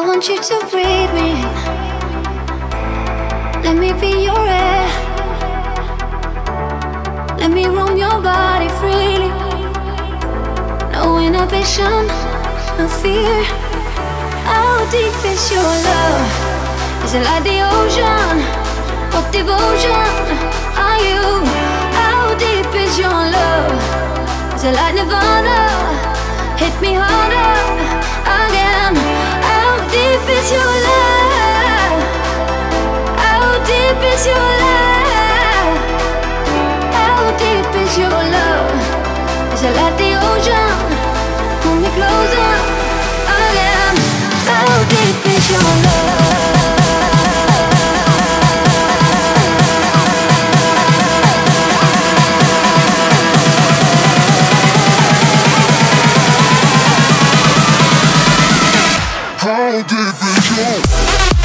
want you to breathe me. Let me be your air. Let me roam your body freely. No inhibition, no fear. How deep is your love? Is it like the ocean? What devotion are you? How deep is your love? Is it like Nirvana? Hit me harder is your love? How deep is your love? How deep is your love? Is it like the ocean? Again. How deep is your love? Is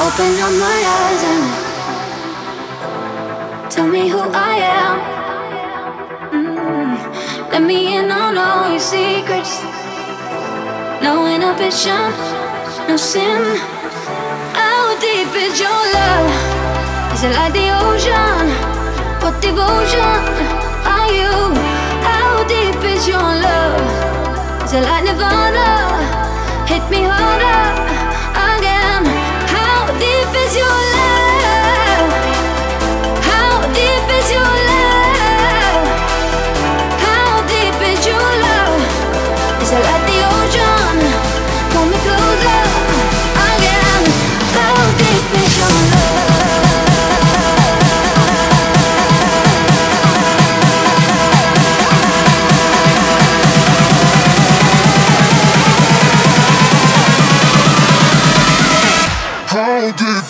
Open up my eyes and tell me who I am. Mm. Let me in on all your secrets. No inhibition, no sin. How deep is your love? Is it like the ocean? What devotion are you? Your